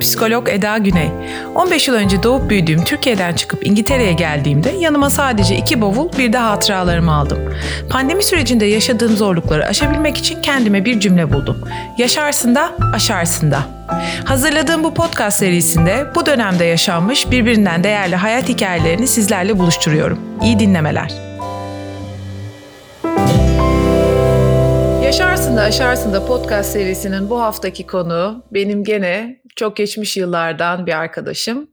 Psikolog Eda Güney. 15 yıl önce doğup büyüdüğüm Türkiye'den çıkıp İngiltere'ye geldiğimde yanıma sadece iki bavul bir de hatıralarımı aldım. Pandemi sürecinde yaşadığım zorlukları aşabilmek için kendime bir cümle buldum. Yaşarsın da aşarsın da. Hazırladığım bu podcast serisinde bu dönemde yaşanmış birbirinden değerli hayat hikayelerini sizlerle buluşturuyorum. İyi dinlemeler. Yaşarsın da Aşarsın da podcast serisinin bu haftaki konu benim gene çok geçmiş yıllardan bir arkadaşım.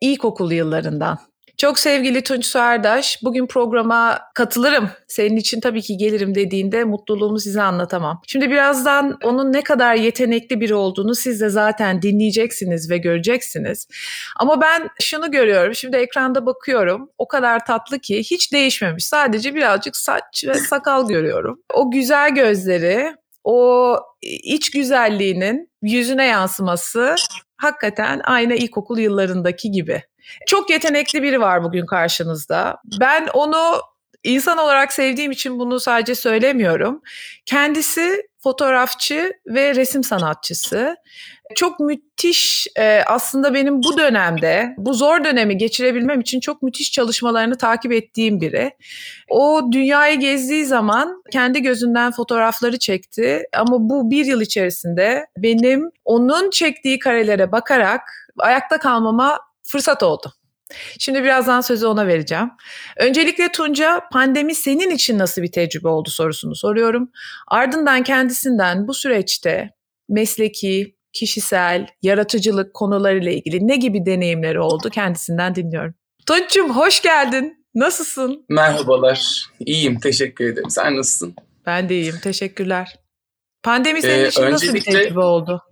İlkokul yıllarından. Çok sevgili Tunç Suardaş, bugün programa katılırım. Senin için tabii ki gelirim dediğinde mutluluğumu size anlatamam. Şimdi birazdan onun ne kadar yetenekli biri olduğunu siz de zaten dinleyeceksiniz ve göreceksiniz. Ama ben şunu görüyorum. Şimdi ekranda bakıyorum. O kadar tatlı ki hiç değişmemiş. Sadece birazcık saç ve sakal görüyorum. O güzel gözleri, o iç güzelliğinin yüzüne yansıması hakikaten aynı ilkokul yıllarındaki gibi. Çok yetenekli biri var bugün karşınızda. Ben onu insan olarak sevdiğim için bunu sadece söylemiyorum. Kendisi fotoğrafçı ve resim sanatçısı. Çok müthiş e, aslında benim bu dönemde bu zor dönemi geçirebilmem için çok müthiş çalışmalarını takip ettiğim biri. O dünyayı gezdiği zaman kendi gözünden fotoğrafları çekti ama bu bir yıl içerisinde benim onun çektiği karelere bakarak ayakta kalmama fırsat oldu. Şimdi birazdan sözü ona vereceğim. Öncelikle Tunca pandemi senin için nasıl bir tecrübe oldu sorusunu soruyorum. Ardından kendisinden bu süreçte mesleki, kişisel, yaratıcılık konularıyla ilgili ne gibi deneyimleri oldu kendisinden dinliyorum. Tunç'cum hoş geldin. Nasılsın? Merhabalar. İyiyim. Teşekkür ederim. Sen nasılsın? Ben de iyiyim. Teşekkürler. Pandemi senin ee, için nasıl bir tecrübe oldu?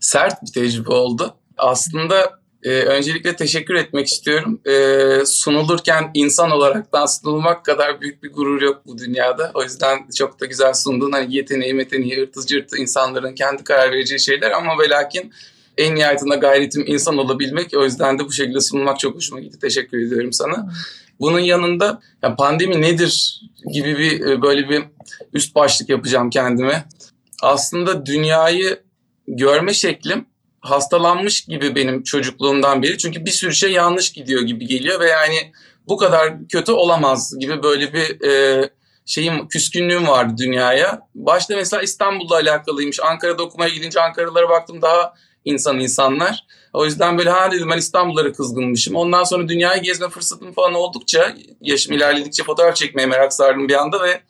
Sert bir tecrübe oldu. Aslında ee, öncelikle teşekkür etmek istiyorum. Ee, sunulurken insan olarak da sunulmak kadar büyük bir gurur yok bu dünyada. O yüzden çok da güzel sundun. Hani yeteneği, meteneği, ırtı cırtı insanların kendi karar vereceği şeyler ama ve lakin en nihayetinde gayretim insan olabilmek. O yüzden de bu şekilde sunulmak çok hoşuma gitti. Teşekkür ediyorum sana. Bunun yanında ya pandemi nedir gibi bir e, böyle bir üst başlık yapacağım kendime. Aslında dünyayı görme şeklim hastalanmış gibi benim çocukluğumdan beri. Çünkü bir sürü şey yanlış gidiyor gibi geliyor ve yani bu kadar kötü olamaz gibi böyle bir e, şeyim küskünlüğüm vardı dünyaya. Başta mesela İstanbul'la alakalıymış. Ankara'da okumaya gidince Ankaralılara baktım daha insan insanlar. O yüzden böyle ha dedim ben İstanbul'lara kızgınmışım. Ondan sonra dünyayı gezme fırsatım falan oldukça yaşım ilerledikçe fotoğraf çekmeye merak sardım bir anda ve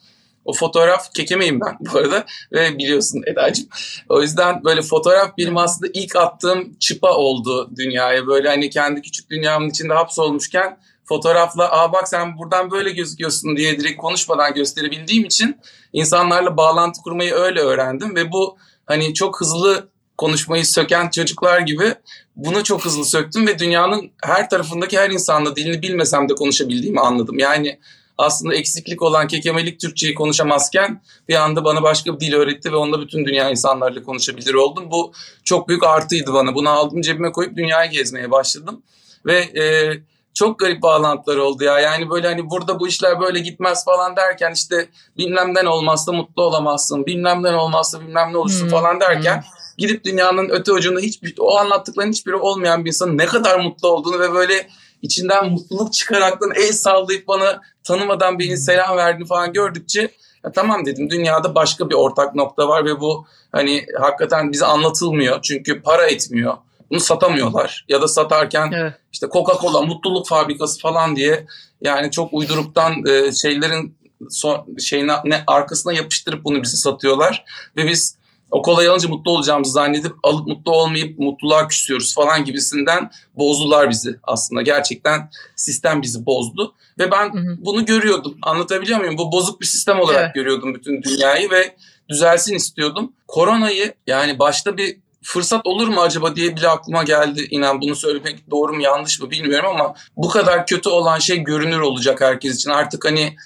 o fotoğraf kekemeyim ben bu arada ve biliyorsun Eda'cığım. O yüzden böyle fotoğraf benim aslında ilk attığım çıpa oldu dünyaya. Böyle hani kendi küçük dünyamın içinde hapsolmuşken fotoğrafla aa bak sen buradan böyle gözüküyorsun diye direkt konuşmadan gösterebildiğim için insanlarla bağlantı kurmayı öyle öğrendim ve bu hani çok hızlı konuşmayı söken çocuklar gibi bunu çok hızlı söktüm ve dünyanın her tarafındaki her insanla dilini bilmesem de konuşabildiğimi anladım. Yani aslında eksiklik olan kekemelik Türkçeyi konuşamazken bir anda bana başka bir dil öğretti ve onunla bütün dünya insanlarla konuşabilir oldum. Bu çok büyük artıydı bana. Bunu aldım cebime koyup dünyayı gezmeye başladım. Ve e, çok garip bağlantılar oldu ya. Yani böyle hani burada bu işler böyle gitmez falan derken işte bilmemden olmazsa mutlu olamazsın. Bilmemden olmazsa bilmem ne olursun hmm. falan derken hmm. gidip dünyanın öte ucunda hiçbir o anlattıkların hiçbiri olmayan bir insanın ne kadar mutlu olduğunu ve böyle içinden mutluluk çıkaraktan el sallayıp bana tanımadan birinin selam verdiğini falan gördükçe ya tamam dedim dünyada başka bir ortak nokta var ve bu hani hakikaten bize anlatılmıyor. Çünkü para etmiyor. Bunu satamıyorlar ya da satarken evet. işte Coca-Cola mutluluk fabrikası falan diye yani çok uyduruktan e, şeylerin son, şeyine ne arkasına yapıştırıp bunu bize satıyorlar ve biz o kolayı alınca mutlu olacağımızı zannedip alıp mutlu olmayıp mutluluğa küsüyoruz falan gibisinden bozdular bizi aslında. Gerçekten sistem bizi bozdu ve ben hı hı. bunu görüyordum. Anlatabiliyor muyum? Bu bozuk bir sistem olarak evet. görüyordum bütün dünyayı ve düzelsin istiyordum. Koronayı yani başta bir fırsat olur mu acaba diye bile aklıma geldi. İnan bunu söylemek doğru mu yanlış mı bilmiyorum ama bu kadar kötü olan şey görünür olacak herkes için. Artık hani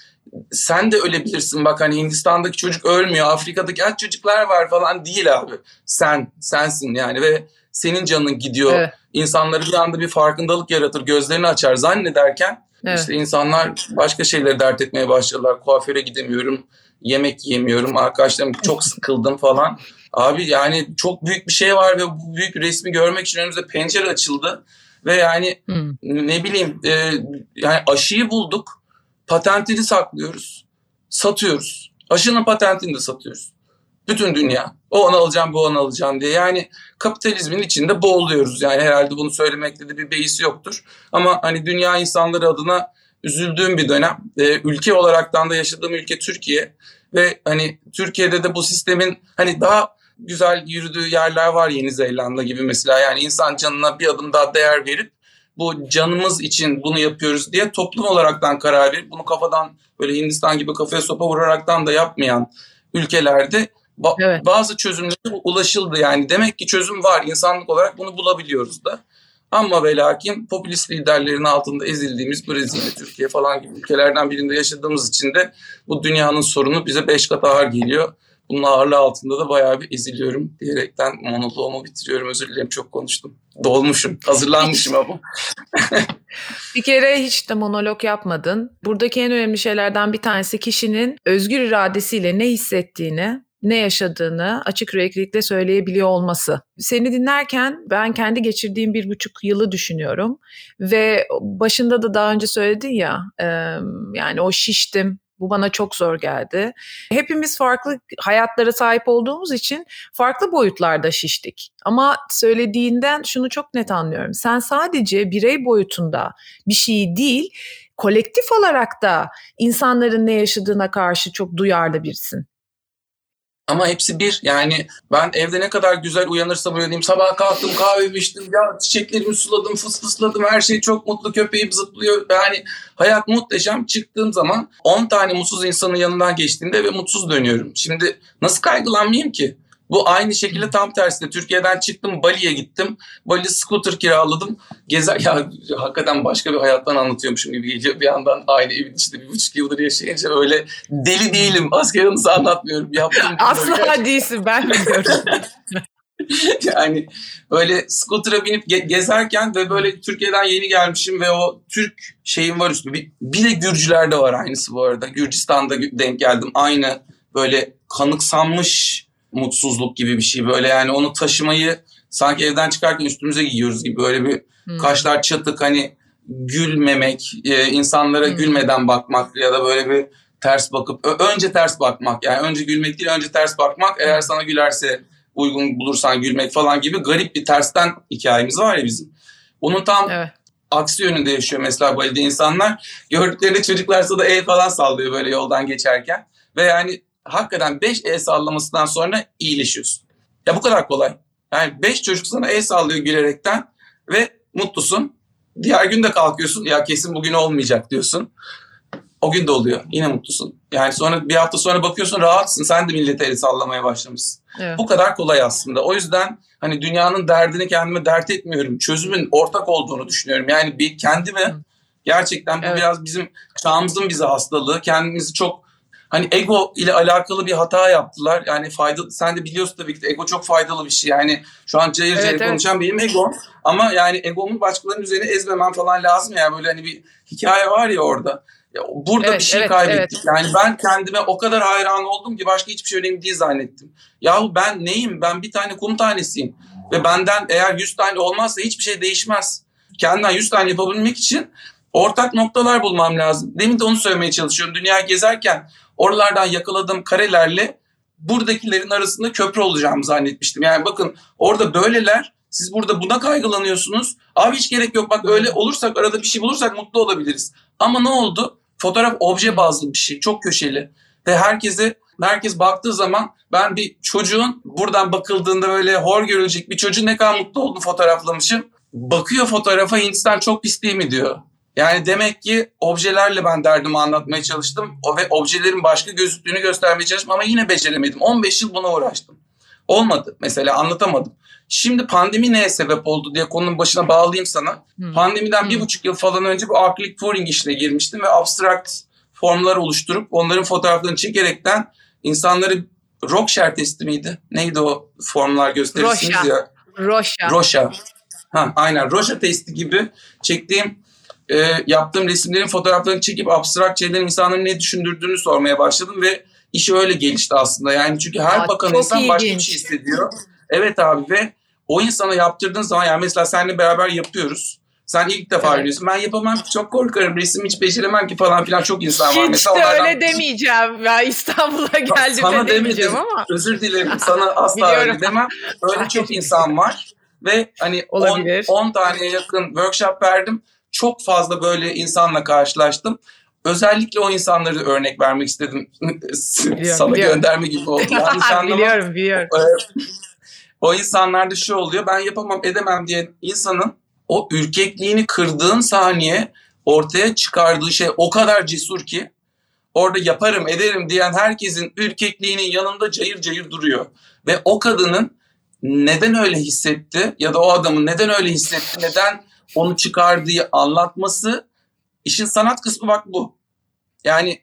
sen de ölebilirsin bak hani Hindistan'daki çocuk ölmüyor Afrika'daki aç çocuklar var falan değil abi sen sensin yani ve senin canın gidiyor evet. insanları bir anda bir farkındalık yaratır gözlerini açar zannederken Evet. İşte insanlar başka şeyleri dert etmeye başladılar. Kuaföre gidemiyorum, yemek yemiyorum, arkadaşlarım çok sıkıldım falan. Abi yani çok büyük bir şey var ve bu büyük resmi görmek için önümüzde pencere açıldı. Ve yani hmm. ne bileyim e, yani aşıyı bulduk, patentini saklıyoruz, satıyoruz. Aşının patentini de satıyoruz. Bütün dünya. O onu alacağım, bu onu alacağım diye. Yani kapitalizmin içinde boğuluyoruz. Yani herhalde bunu söylemekte de bir beis yoktur. Ama hani dünya insanları adına üzüldüğüm bir dönem. Ee, ülke olaraktan da yaşadığım ülke Türkiye. Ve hani Türkiye'de de bu sistemin hani daha güzel yürüdüğü yerler var Yeni Zelanda gibi mesela. Yani insan canına bir adım daha değer verip bu canımız için bunu yapıyoruz diye toplum olaraktan karar verip bunu kafadan böyle Hindistan gibi kafaya sopa vuraraktan da yapmayan ülkelerde Ba- evet. Bazı çözümlere ulaşıldı yani. Demek ki çözüm var. İnsanlık olarak bunu bulabiliyoruz da. Ama ve lakin popülist liderlerin altında ezildiğimiz Brezilya, Türkiye falan gibi ülkelerden birinde yaşadığımız için de bu dünyanın sorunu bize beş kat ağır geliyor. Bunun ağırlığı altında da bayağı bir eziliyorum diyerekten monoloğumu bitiriyorum. Özür dilerim çok konuştum. Dolmuşum, hazırlanmışım ama. bir kere hiç de monolog yapmadın. Buradaki en önemli şeylerden bir tanesi kişinin özgür iradesiyle ne hissettiğini ne yaşadığını açık yüreklilikle söyleyebiliyor olması. Seni dinlerken ben kendi geçirdiğim bir buçuk yılı düşünüyorum ve başında da daha önce söyledin ya yani o şiştim, bu bana çok zor geldi. Hepimiz farklı hayatlara sahip olduğumuz için farklı boyutlarda şiştik. Ama söylediğinden şunu çok net anlıyorum. Sen sadece birey boyutunda bir şey değil, kolektif olarak da insanların ne yaşadığına karşı çok duyarlı birisin. Ama hepsi bir. Yani ben evde ne kadar güzel uyanırsam uyanayım. Sabah kalktım kahve içtim. Ya çiçeklerimi suladım, fıs fısladım. Her şey çok mutlu. Köpeğim zıplıyor. Yani hayat muhteşem. Çıktığım zaman 10 tane mutsuz insanın yanından geçtiğimde ve mutsuz dönüyorum. Şimdi nasıl kaygılanmayayım ki? Bu aynı şekilde tam tersine Türkiye'den çıktım Bali'ye gittim. Bali scooter kiraladım. Gezer ya hakikaten başka bir hayattan anlatıyormuşum gibi geliyor. Bir yandan aynı evin içinde bir buçuk yıldır yaşayınca öyle deli değilim. Asker anısı anlatmıyorum. Yaptım Asla değilsin ben biliyorum. yani böyle scooter'a binip ge- gezerken ve böyle Türkiye'den yeni gelmişim ve o Türk şeyim var üstümde. Bir, bir de Gürcülerde var aynısı bu arada. Gürcistan'da denk geldim. Aynı böyle kanıksanmış mutsuzluk gibi bir şey. Böyle yani onu taşımayı sanki evden çıkarken üstümüze giyiyoruz gibi böyle bir hmm. kaşlar çatık hani gülmemek, e, insanlara hmm. gülmeden bakmak ya da böyle bir ters bakıp önce ters bakmak yani önce gülmek değil önce ters bakmak eğer sana gülerse uygun bulursan gülmek falan gibi garip bir tersten hikayemiz var ya bizim. Onun tam evet. aksi yönünde yaşıyor mesela Bali'de insanlar. Gördüklerinde çocuklarsa da el falan sallıyor böyle yoldan geçerken. Ve yani hakikaten 5 el sallamasından sonra iyileşiyorsun. Ya bu kadar kolay. Yani 5 çocuk sana el sallıyor gülerekten ve mutlusun. Diğer gün de kalkıyorsun ya kesin bugün olmayacak diyorsun. O gün de oluyor. Yine mutlusun. Yani sonra bir hafta sonra bakıyorsun rahatsın. Sen de millete el sallamaya başlamışsın. Evet. Bu kadar kolay aslında. O yüzden hani dünyanın derdini kendime dert etmiyorum. Çözümün ortak olduğunu düşünüyorum. Yani bir kendime gerçekten bu evet. biraz bizim çağımızın bize hastalığı. Kendimizi çok hani ego ile alakalı bir hata yaptılar. Yani fayda sen de biliyorsun tabii ki de ego çok faydalı bir şey. Yani şu an cayır cayır evet, konuşan evet. benim ego ama yani egomu başkalarının üzerine ezmemem falan lazım yani böyle hani bir hikaye var ya orada. Ya burada evet, bir şey evet, kaybettik. Evet. Yani ben kendime o kadar hayran oldum ki başka hiçbir şey önemli değil zannettim. Yahu ben neyim? Ben bir tane kum tanesiyim. Ve benden eğer 100 tane olmazsa hiçbir şey değişmez. Kendimden 100 tane yapabilmek için ortak noktalar bulmam lazım. Demin de onu söylemeye çalışıyorum. Dünya gezerken oralardan yakaladığım karelerle buradakilerin arasında köprü olacağımı zannetmiştim. Yani bakın orada böyleler siz burada buna kaygılanıyorsunuz. Abi hiç gerek yok bak öyle olursak arada bir şey bulursak mutlu olabiliriz. Ama ne oldu? Fotoğraf obje bazlı bir şey. Çok köşeli. Ve herkese herkes baktığı zaman ben bir çocuğun buradan bakıldığında böyle hor görülecek bir çocuğun ne kadar mutlu olduğunu fotoğraflamışım. Bakıyor fotoğrafa Hindistan çok pis değil mi diyor. Yani demek ki objelerle ben derdimi anlatmaya çalıştım o ve objelerin başka gözüktüğünü göstermeye çalıştım ama yine beceremedim. 15 yıl buna uğraştım. Olmadı mesela anlatamadım. Şimdi pandemi neye sebep oldu diye konunun başına bağlayayım sana. Hmm. Pandemiden hmm. bir buçuk yıl falan önce bu Arclick Turing işine girmiştim ve abstract formlar oluşturup onların fotoğraflarını çekerekten insanları Rockshare testi miydi? Neydi o formlar gösterirsiniz Roşa. ya? Roşa. Roşa. Ha, aynen Roşa testi gibi çektiğim e, yaptığım resimlerin fotoğraflarını çekip abstrakt şeylerin insanların ne düşündürdüğünü sormaya başladım ve işi öyle gelişti aslında. Yani çünkü her Aa, bakan insan ilginç. başka bir şey hissediyor. Evet abi ve o insana yaptırdığın zaman yani mesela seninle beraber yapıyoruz. Sen ilk defa evet. oynuyorsun. Ben yapamam ki çok korkarım. Resim hiç beceremem ki falan filan çok insan var. Hiç mesela de öyle demeyeceğim. Ya İstanbul'a geldim sana de demeyeceğim ama. Özür dilerim. Sana asla öyle demem. Öyle çok insan var. Ve hani 10 taneye yakın workshop verdim. Çok fazla böyle insanla karşılaştım. Özellikle o insanları örnek vermek istedim. Biliyorum, Sana biliyorum. gönderme gibi oldu. Yanlış anlama. biliyorum, biliyorum. o insanlarda şu oluyor. Ben yapamam, edemem diye insanın o ürkekliğini kırdığın saniye ortaya çıkardığı şey o kadar cesur ki orada yaparım ederim diyen herkesin ürkekliğinin yanında cayır cayır duruyor. Ve o kadının neden öyle hissetti ya da o adamın neden öyle hissetti, neden onu çıkardığı anlatması işin sanat kısmı bak bu. Yani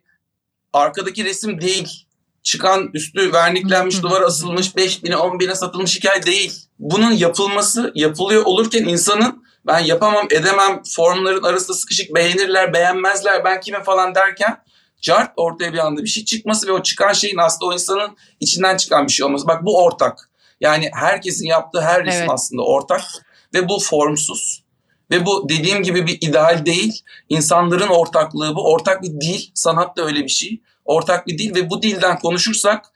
arkadaki resim değil. Çıkan üstü verniklenmiş duvar asılmış 5 bine 10 bine satılmış hikaye değil. Bunun yapılması yapılıyor olurken insanın ben yapamam edemem formların arasında sıkışık beğenirler beğenmezler ben kime falan derken cart ortaya bir anda bir şey çıkması ve o çıkan şeyin aslında o insanın içinden çıkan bir şey olması. Bak bu ortak. Yani herkesin yaptığı her resim evet. aslında ortak ve bu formsuz. Ve bu dediğim gibi bir ideal değil. İnsanların ortaklığı bu. Ortak bir dil. Sanat da öyle bir şey. Ortak bir dil ve bu dilden konuşursak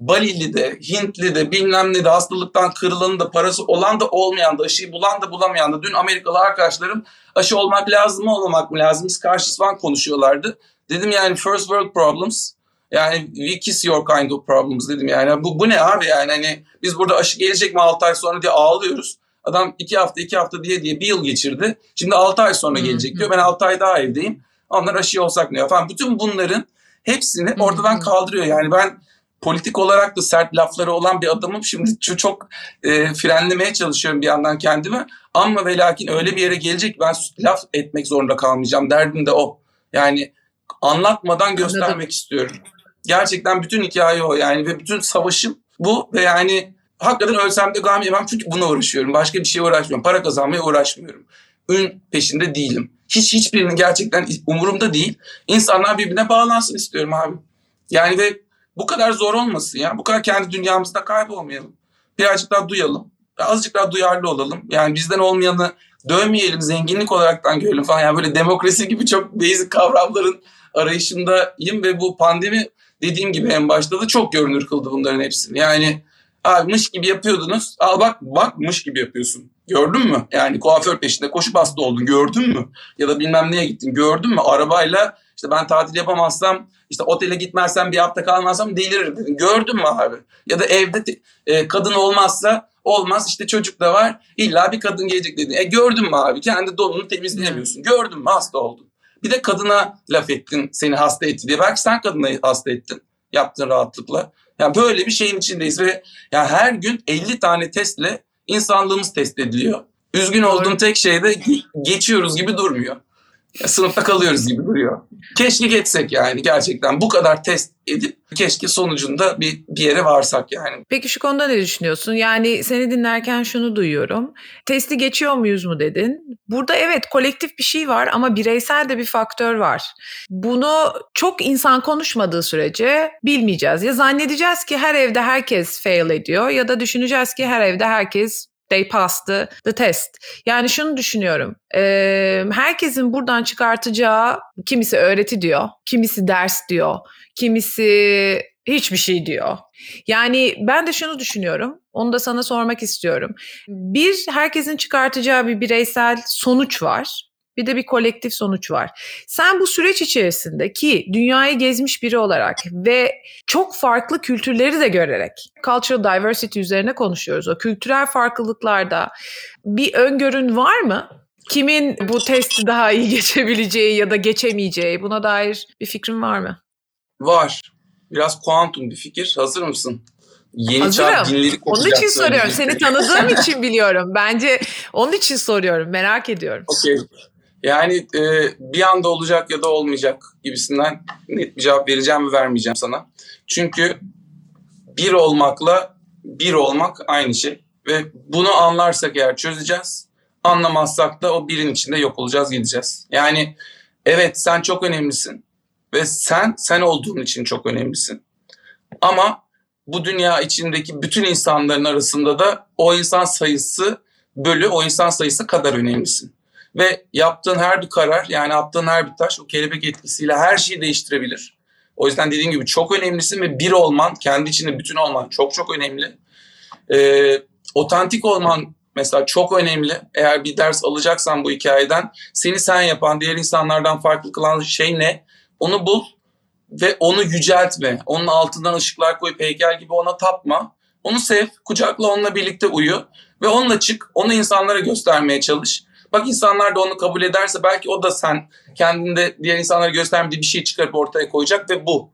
Balili de, Hintli de, bilmem ne de hastalıktan kırılanı da, parası olan da olmayan da, aşıyı bulan da bulamayan da. Dün Amerikalı arkadaşlarım aşı olmak lazım mı olmamak mı lazım? Biz karşı falan konuşuyorlardı. Dedim yani first world problems. Yani we kiss your kind of problems dedim yani. Bu, bu ne abi yani hani biz burada aşı gelecek mi 6 ay sonra diye ağlıyoruz. Adam 2 hafta 2 hafta diye diye bir yıl geçirdi. Şimdi 6 ay sonra gelecek diyor. Ben 6 ay daha evdeyim. Onlar aşı olsak ne falan. Bütün bunların hepsini ortadan kaldırıyor. Yani ben politik olarak da sert lafları olan bir adamım. Şimdi çok e, frenlemeye çalışıyorum bir yandan kendimi. Ama ve lakin öyle bir yere gelecek ben laf etmek zorunda kalmayacağım. Derdim de o. Yani anlatmadan göstermek Anladım. istiyorum. Gerçekten bütün hikaye o yani ve bütün savaşım bu ve yani hakikaten ölsem de gam yemem çünkü buna uğraşıyorum. Başka bir şeye uğraşmıyorum. Para kazanmaya uğraşmıyorum. Ün peşinde değilim. Hiç hiçbirinin gerçekten umurumda değil. İnsanlar birbirine bağlansın istiyorum abi. Yani ve bu kadar zor olmasın ya. Bu kadar kendi dünyamızda kaybolmayalım. Birazcık daha duyalım. Azıcık daha duyarlı olalım. Yani bizden olmayanı dövmeyelim, zenginlik olaraktan görelim falan. Yani böyle demokrasi gibi çok basic kavramların arayışındayım ve bu pandemi dediğim gibi en başta da çok görünür kıldı bunların hepsini. Yani abi mış gibi yapıyordunuz. Al bak bak mış gibi yapıyorsun. Gördün mü? Yani kuaför peşinde koşup hasta oldun gördün mü? Ya da bilmem neye gittin gördün mü? Arabayla işte ben tatil yapamazsam işte otele gitmezsem bir hafta kalmazsam deliririm dedim. Gördün mü abi? Ya da evde e, kadın olmazsa olmaz işte çocuk da var illa bir kadın gelecek dedin. E gördün mü abi kendi donunu temizleyemiyorsun. Gördün mü hasta oldun. Bir de kadına laf ettin seni hasta etti diye. Belki sen kadına hasta ettin yaptın rahatlıkla. Yani böyle bir şeyin içindeyiz ve yani her gün 50 tane testle insanlığımız test ediliyor. Üzgün olduğum tek şey de geçiyoruz gibi durmuyor sınıfta kalıyoruz gibi duruyor. Keşke geçsek yani gerçekten bu kadar test edip keşke sonucunda bir, bir yere varsak yani. Peki şu konuda ne düşünüyorsun? Yani seni dinlerken şunu duyuyorum. Testi geçiyor muyuz mu dedin. Burada evet kolektif bir şey var ama bireysel de bir faktör var. Bunu çok insan konuşmadığı sürece bilmeyeceğiz. Ya zannedeceğiz ki her evde herkes fail ediyor ya da düşüneceğiz ki her evde herkes they passed the, the test. Yani şunu düşünüyorum. E, herkesin buradan çıkartacağı kimisi öğreti diyor, kimisi ders diyor, kimisi hiçbir şey diyor. Yani ben de şunu düşünüyorum. Onu da sana sormak istiyorum. Bir herkesin çıkartacağı bir bireysel sonuç var bir de bir kolektif sonuç var. Sen bu süreç içerisinde ki dünyayı gezmiş biri olarak ve çok farklı kültürleri de görerek cultural diversity üzerine konuşuyoruz. O kültürel farklılıklarda bir öngörün var mı? Kimin bu testi daha iyi geçebileceği ya da geçemeyeceği buna dair bir fikrin var mı? Var. Biraz kuantum bir fikir. Hazır mısın? Yeni Hazırım. çağ dinleri Onun için soruyorum. Seni tanıdığım için biliyorum. Bence onun için soruyorum. Merak ediyorum. Okey. Yani e, bir anda olacak ya da olmayacak gibisinden net bir cevap vereceğim mi vermeyeceğim sana. Çünkü bir olmakla bir olmak aynı şey. Ve bunu anlarsak eğer çözeceğiz. Anlamazsak da o birin içinde yok olacağız gideceğiz. Yani evet sen çok önemlisin ve sen sen olduğun için çok önemlisin. Ama bu dünya içindeki bütün insanların arasında da o insan sayısı bölü o insan sayısı kadar önemlisin. Ve yaptığın her bir karar yani attığın her bir taş o kelebek etkisiyle her şeyi değiştirebilir. O yüzden dediğim gibi çok önemlisin ve bir olman, kendi içinde bütün olman çok çok önemli. Ee, otantik olman mesela çok önemli. Eğer bir ders alacaksan bu hikayeden seni sen yapan, diğer insanlardan farklı kılan şey ne? Onu bul ve onu yüceltme. Onun altından ışıklar koyup heykel gibi ona tapma. Onu sev, kucakla onunla birlikte uyu ve onunla çık. Onu insanlara göstermeye çalış. Bak insanlar da onu kabul ederse belki o da sen kendinde diğer insanlara göstermediği bir şey çıkarıp ortaya koyacak ve bu.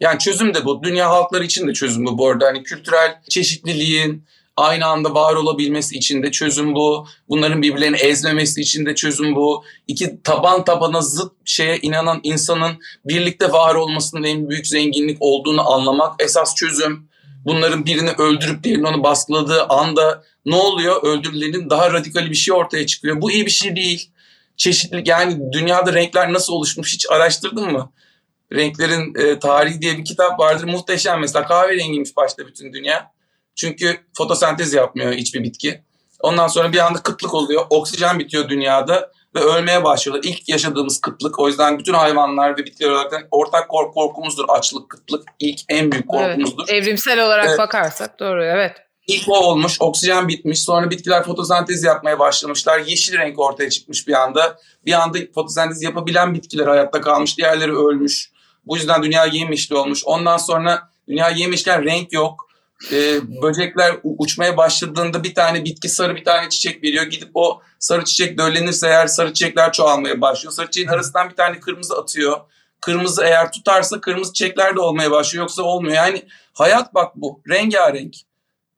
Yani çözüm de bu. Dünya halkları için de çözüm bu bu arada. Hani kültürel çeşitliliğin, aynı anda var olabilmesi için de çözüm bu. Bunların birbirlerini ezmemesi için de çözüm bu. İki taban tabana zıt şeye inanan insanın birlikte var olmasının en büyük zenginlik olduğunu anlamak esas çözüm. Bunların birini öldürüp diğerinin onu baskıladığı anda ne oluyor? Öldürülenin daha radikal bir şey ortaya çıkıyor. Bu iyi bir şey değil. Çeşitlilik yani dünyada renkler nasıl oluşmuş hiç araştırdın mı? Renklerin e, Tarihi diye bir kitap vardır. Muhteşem mesela kahverengiymiş başta bütün dünya. Çünkü fotosentez yapmıyor hiçbir bitki. Ondan sonra bir anda kıtlık oluyor. Oksijen bitiyor dünyada ve ölmeye başlıyorlar. İlk yaşadığımız kıtlık. O yüzden bütün hayvanlar ve bitkiler olarak ortak kork korkumuzdur açlık, kıtlık. İlk en büyük korkumuzdur. Evet, evrimsel olarak evet. bakarsak doğru evet. İlk o olmuş, oksijen bitmiş. Sonra bitkiler fotosentez yapmaya başlamışlar. Yeşil renk ortaya çıkmış bir anda. Bir anda fotosentez yapabilen bitkiler hayatta kalmış. Diğerleri ölmüş. Bu yüzden dünya yemişli olmuş. Ondan sonra dünya yemişken renk yok e, böcekler uçmaya başladığında bir tane bitki sarı bir tane çiçek veriyor. Gidip o sarı çiçek döllenirse eğer sarı çiçekler çoğalmaya başlıyor. Sarı çiçeğin arasından bir tane kırmızı atıyor. Kırmızı eğer tutarsa kırmızı çiçekler de olmaya başlıyor. Yoksa olmuyor. Yani hayat bak bu. Rengarenk.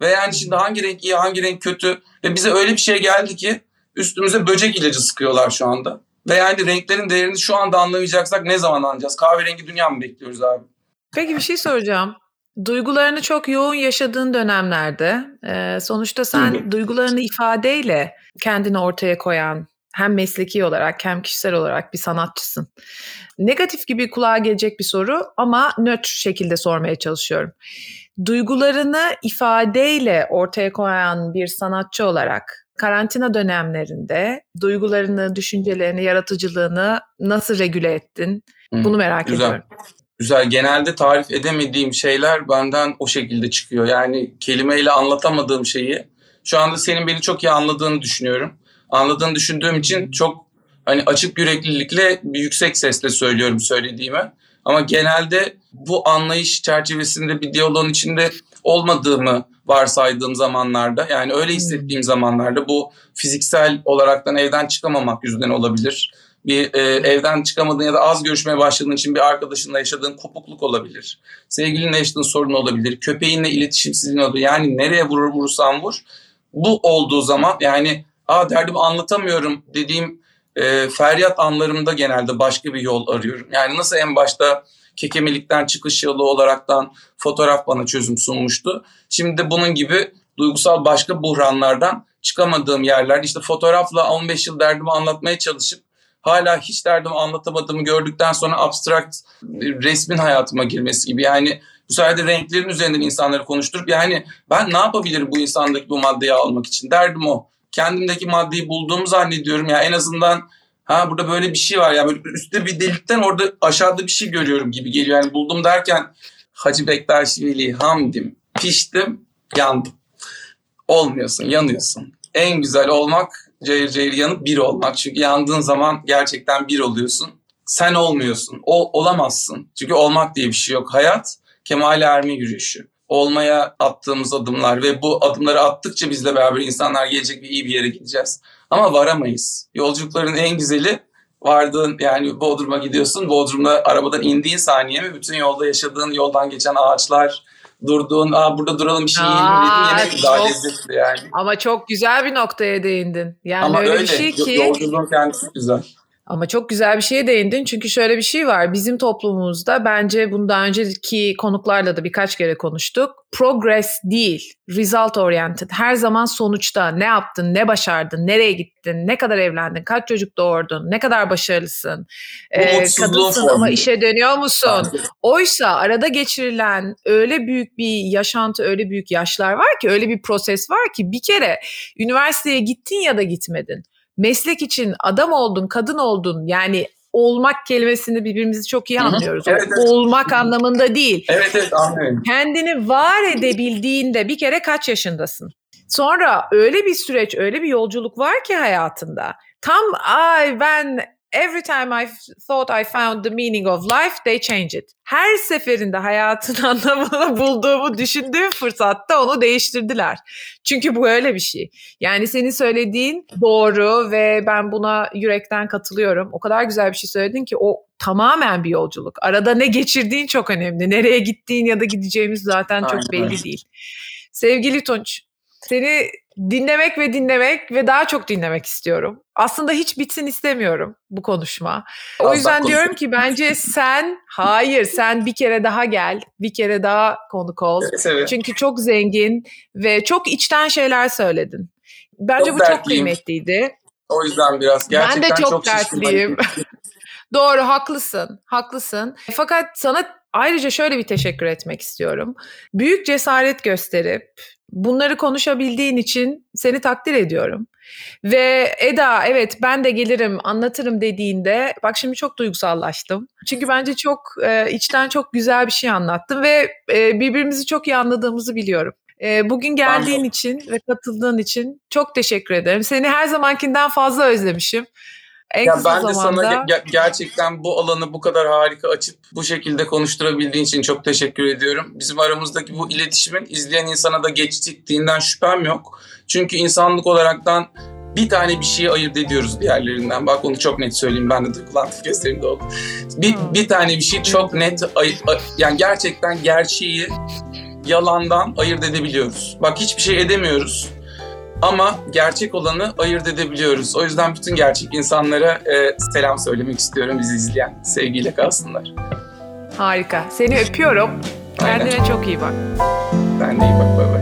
Ve yani şimdi hangi renk iyi hangi renk kötü. Ve bize öyle bir şey geldi ki üstümüze böcek ilacı sıkıyorlar şu anda. Ve yani renklerin değerini şu anda anlamayacaksak ne zaman anlayacağız? Kahverengi dünya mı bekliyoruz abi? Peki bir şey soracağım. Duygularını çok yoğun yaşadığın dönemlerde e, sonuçta sen Hı-hı. duygularını ifadeyle kendini ortaya koyan hem mesleki olarak hem kişisel olarak bir sanatçısın. Negatif gibi kulağa gelecek bir soru ama nötr şekilde sormaya çalışıyorum. Duygularını ifadeyle ortaya koyan bir sanatçı olarak karantina dönemlerinde duygularını, düşüncelerini, yaratıcılığını nasıl regüle ettin? Bunu merak Güzel. ediyorum. Güzel. Genelde tarif edemediğim şeyler benden o şekilde çıkıyor. Yani kelimeyle anlatamadığım şeyi şu anda senin beni çok iyi anladığını düşünüyorum. Anladığını düşündüğüm için çok hani açık yüreklilikle bir yüksek sesle söylüyorum söylediğimi. Ama genelde bu anlayış çerçevesinde bir diyaloğun içinde olmadığımı varsaydığım zamanlarda yani öyle hissettiğim zamanlarda bu fiziksel olaraktan evden çıkamamak yüzünden olabilir bir e, evden çıkamadığın ya da az görüşmeye başladığın için bir arkadaşınla yaşadığın kopukluk olabilir. Sevgilinle yaşadığın sorun olabilir. Köpeğinle iletişimsizliğin olabilir. Yani nereye vurur vurursan vur. Bu olduğu zaman yani aa derdimi anlatamıyorum dediğim e, feryat anlarımda genelde başka bir yol arıyorum. Yani nasıl en başta kekemelikten çıkış yolu olaraktan fotoğraf bana çözüm sunmuştu. Şimdi de bunun gibi duygusal başka buhranlardan çıkamadığım yerlerde işte fotoğrafla 15 yıl derdimi anlatmaya çalışıp hala hiç derdimi anlatamadığımı gördükten sonra abstrakt resmin hayatıma girmesi gibi. Yani bu sefer de renklerin üzerinden insanları konuşturup yani ben ne yapabilirim bu insandaki bu maddeyi almak için derdim o. Kendimdeki maddeyi bulduğumu zannediyorum ya en azından ha burada böyle bir şey var ya böyle üstte bir delikten orada aşağıda bir şey görüyorum gibi geliyor. Yani buldum derken Hacı Bektaş Veli Hamdim piştim yandım. Olmuyorsun yanıyorsun. En güzel olmak cayır cayır yanıp bir olmak. Çünkü yandığın zaman gerçekten bir oluyorsun. Sen olmuyorsun. O olamazsın. Çünkü olmak diye bir şey yok. Hayat kemale erme yürüyüşü. Olmaya attığımız adımlar ve bu adımları attıkça bizle beraber insanlar gelecek ve iyi bir yere gideceğiz. Ama varamayız. Yolculukların en güzeli vardığın yani Bodrum'a gidiyorsun. Bodrum'da arabadan indiğin saniye mi bütün yolda yaşadığın yoldan geçen ağaçlar, durduğun, aa burada duralım bir şey yiyelim dediğin yemek daha lezzetli yani. Ama çok güzel bir noktaya değindin. Yani Ama öyle, öyle bir şey ki. Yolculuğun kendisi güzel. Ama çok güzel bir şeye değindin çünkü şöyle bir şey var. Bizim toplumumuzda bence bunu daha önceki konuklarla da birkaç kere konuştuk. Progress değil, result oriented. Her zaman sonuçta ne yaptın, ne başardın, nereye gittin, ne kadar evlendin, kaç çocuk doğurdun, ne kadar başarılısın, ee, kadınsın ama işe dönüyor musun? Oysa arada geçirilen öyle büyük bir yaşantı, öyle büyük yaşlar var ki, öyle bir proses var ki bir kere üniversiteye gittin ya da gitmedin meslek için adam oldun, kadın oldun yani olmak kelimesini birbirimizi çok iyi anlıyoruz. Evet, evet. Olmak anlamında değil. Evet evet anlıyorum. Kendini var edebildiğinde bir kere kaç yaşındasın? Sonra öyle bir süreç, öyle bir yolculuk var ki hayatında. Tam ay ben Every time I thought I found the meaning of life, they change it. Her seferinde hayatın anlamını bulduğumu düşündüğüm fırsatta onu değiştirdiler. Çünkü bu öyle bir şey. Yani senin söylediğin doğru ve ben buna yürekten katılıyorum. O kadar güzel bir şey söyledin ki o tamamen bir yolculuk. Arada ne geçirdiğin çok önemli. Nereye gittiğin ya da gideceğimiz zaten çok belli değil. Sevgili Tunç, seni dinlemek ve dinlemek ve daha çok dinlemek istiyorum. Aslında hiç bitsin istemiyorum bu konuşma. O yüzden diyorum ki bence sen hayır sen bir kere daha gel. Bir kere daha konuk ol. Evet, evet. Çünkü çok zengin ve çok içten şeyler söyledin. Bence çok bu dertliyim. çok kıymetliydi. O yüzden biraz gerçekten ben de çok, çok dertliyim. Doğru haklısın. Haklısın. Fakat sana ayrıca şöyle bir teşekkür etmek istiyorum. Büyük cesaret gösterip Bunları konuşabildiğin için seni takdir ediyorum. Ve Eda evet ben de gelirim anlatırım dediğinde bak şimdi çok duygusallaştım. Çünkü bence çok e, içten çok güzel bir şey anlattın ve e, birbirimizi çok iyi anladığımızı biliyorum. E, bugün geldiğin için ve katıldığın için çok teşekkür ederim. Seni her zamankinden fazla özlemişim. En ya ben de zamanda... sana ge- gerçekten bu alanı bu kadar harika açıp bu şekilde konuşturabildiğin için çok teşekkür ediyorum. Bizim aramızdaki bu iletişimin izleyen insana da geçtiğinden şüphem yok. Çünkü insanlık olaraktan bir tane bir şeyi ayırt ediyoruz diğerlerinden. Bak onu çok net söyleyeyim. Ben de duygulandım gözlerimde oldu. Bir, hmm. bir tane bir şey çok net ay, ay, yani gerçekten gerçeği yalandan ayırt edebiliyoruz. Bak hiçbir şey edemiyoruz ama gerçek olanı ayırt edebiliyoruz. O yüzden bütün gerçek insanlara e, selam söylemek istiyorum bizi izleyen. Sevgiyle kalsınlar. Harika. Seni öpüyorum. Aynen. Kendine çok iyi bak. Ben de iyi bak. Bye.